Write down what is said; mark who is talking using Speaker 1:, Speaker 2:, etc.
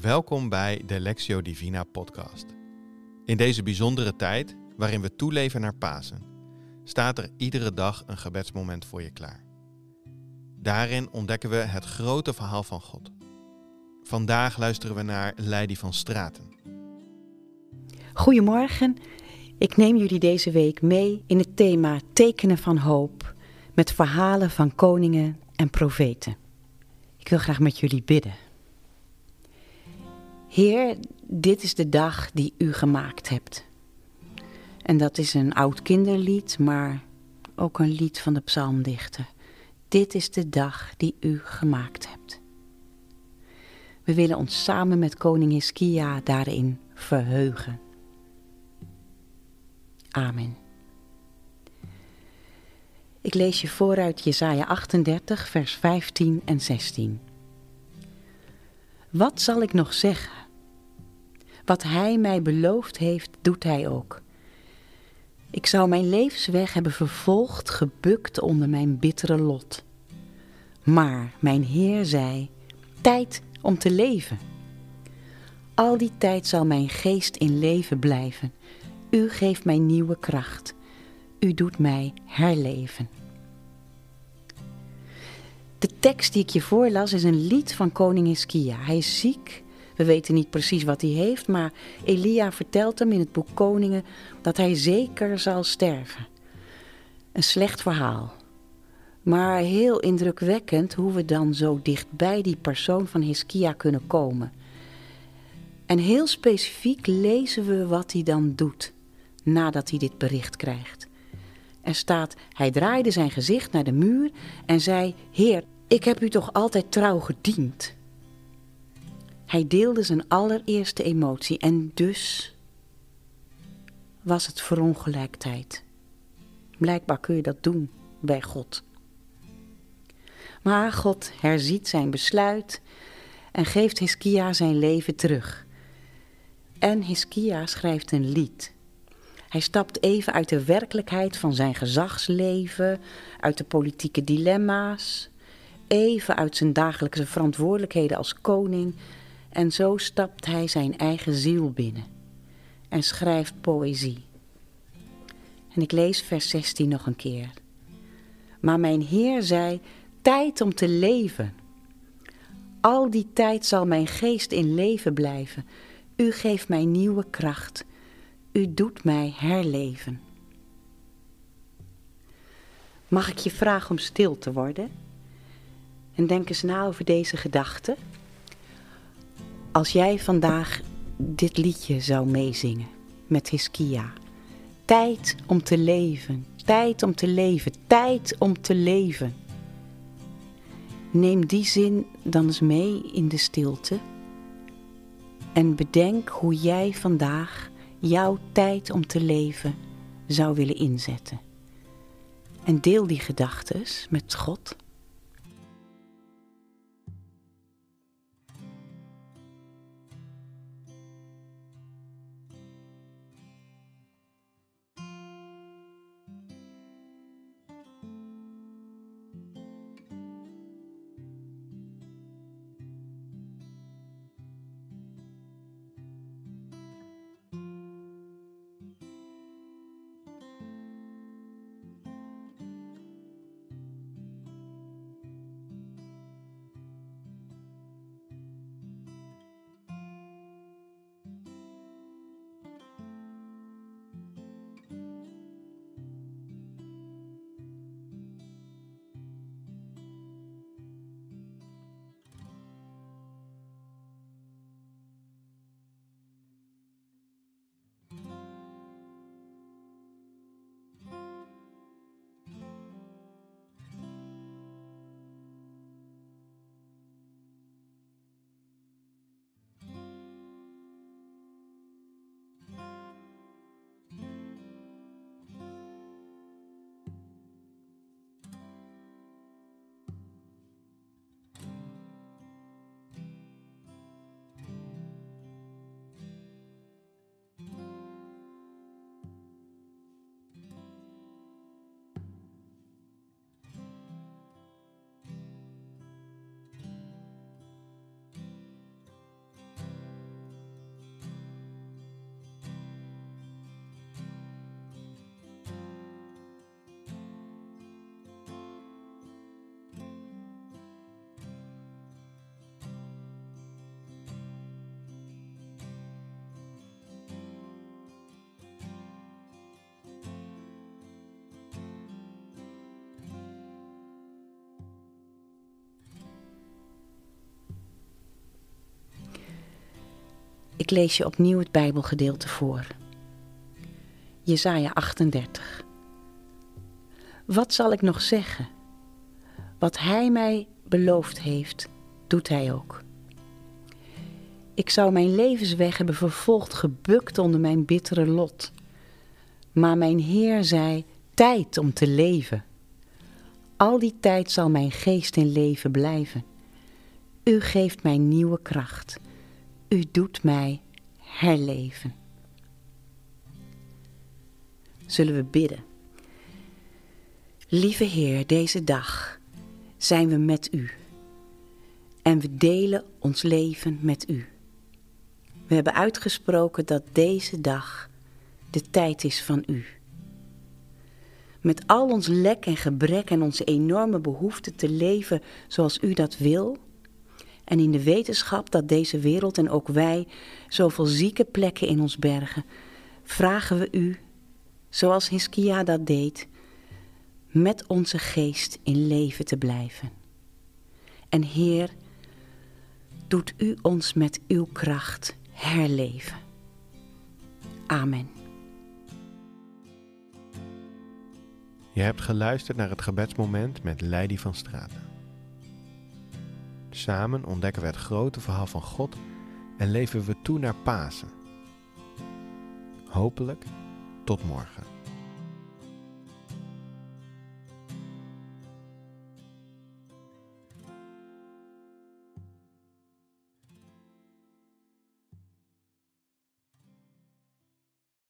Speaker 1: Welkom bij de Lectio Divina podcast. In deze bijzondere tijd, waarin we toeleven naar Pasen, staat er iedere dag een gebedsmoment voor je klaar. Daarin ontdekken we het grote verhaal van God. Vandaag luisteren we naar Leidie van Straten.
Speaker 2: Goedemorgen, ik neem jullie deze week mee in het thema Tekenen van Hoop met verhalen van koningen en profeten. Ik wil graag met jullie bidden. Heer, dit is de dag die u gemaakt hebt. En dat is een oud kinderlied, maar ook een lied van de psalmdichter. Dit is de dag die u gemaakt hebt. We willen ons samen met koning Hiskia daarin verheugen. Amen. Ik lees je vooruit Jesaja 38, vers 15 en 16. Wat zal ik nog zeggen? Wat Hij mij beloofd heeft, doet Hij ook. Ik zou mijn levensweg hebben vervolgd, gebukt onder mijn bittere lot. Maar mijn Heer zei, tijd om te leven. Al die tijd zal mijn geest in leven blijven. U geeft mij nieuwe kracht. U doet mij herleven. De tekst die ik je voorlas is een lied van koning Hiskia. Hij is ziek. We weten niet precies wat hij heeft, maar Elia vertelt hem in het boek Koningen dat hij zeker zal sterven. Een slecht verhaal. Maar heel indrukwekkend hoe we dan zo dicht bij die persoon van Hiskia kunnen komen. En heel specifiek lezen we wat hij dan doet nadat hij dit bericht krijgt. Er staat, hij draaide zijn gezicht naar de muur en zei, Heer, ik heb u toch altijd trouw gediend. Hij deelde zijn allereerste emotie en dus was het verongelijkheid. Blijkbaar kun je dat doen bij God. Maar God herziet zijn besluit en geeft Hiskia zijn leven terug. En Hiskia schrijft een lied. Hij stapt even uit de werkelijkheid van zijn gezagsleven, uit de politieke dilemma's, even uit zijn dagelijkse verantwoordelijkheden als koning en zo stapt hij zijn eigen ziel binnen en schrijft poëzie. En ik lees vers 16 nog een keer. Maar mijn Heer zei, tijd om te leven. Al die tijd zal mijn geest in leven blijven. U geeft mij nieuwe kracht. U doet mij herleven. Mag ik je vragen om stil te worden? En denk eens na over deze gedachte. Als jij vandaag dit liedje zou meezingen met Hiskia. Tijd om te leven, tijd om te leven, tijd om te leven. Neem die zin dan eens mee in de stilte. En bedenk hoe jij vandaag jouw tijd om te leven zou willen inzetten. En deel die gedachten met God. Ik lees je opnieuw het Bijbelgedeelte voor. Jesaja 38. Wat zal ik nog zeggen? Wat Hij mij beloofd heeft, doet Hij ook. Ik zou mijn levensweg hebben vervolgd, gebukt onder mijn bittere lot. Maar mijn Heer zei, tijd om te leven. Al die tijd zal mijn geest in leven blijven. U geeft mij nieuwe kracht. U doet mij herleven. Zullen we bidden? Lieve Heer, deze dag zijn we met U. En we delen ons leven met U. We hebben uitgesproken dat deze dag de tijd is van U. Met al ons lek en gebrek en onze enorme behoefte te leven zoals U dat wil, en in de wetenschap dat deze wereld en ook wij zoveel zieke plekken in ons bergen, vragen we U, zoals Hiskia dat deed, met onze geest in leven te blijven. En Heer, doet U ons met Uw kracht herleven. Amen.
Speaker 1: Je hebt geluisterd naar het gebedsmoment met Leidie van Straten. Samen ontdekken we het grote verhaal van God en leven we toe naar Pasen. Hopelijk tot morgen.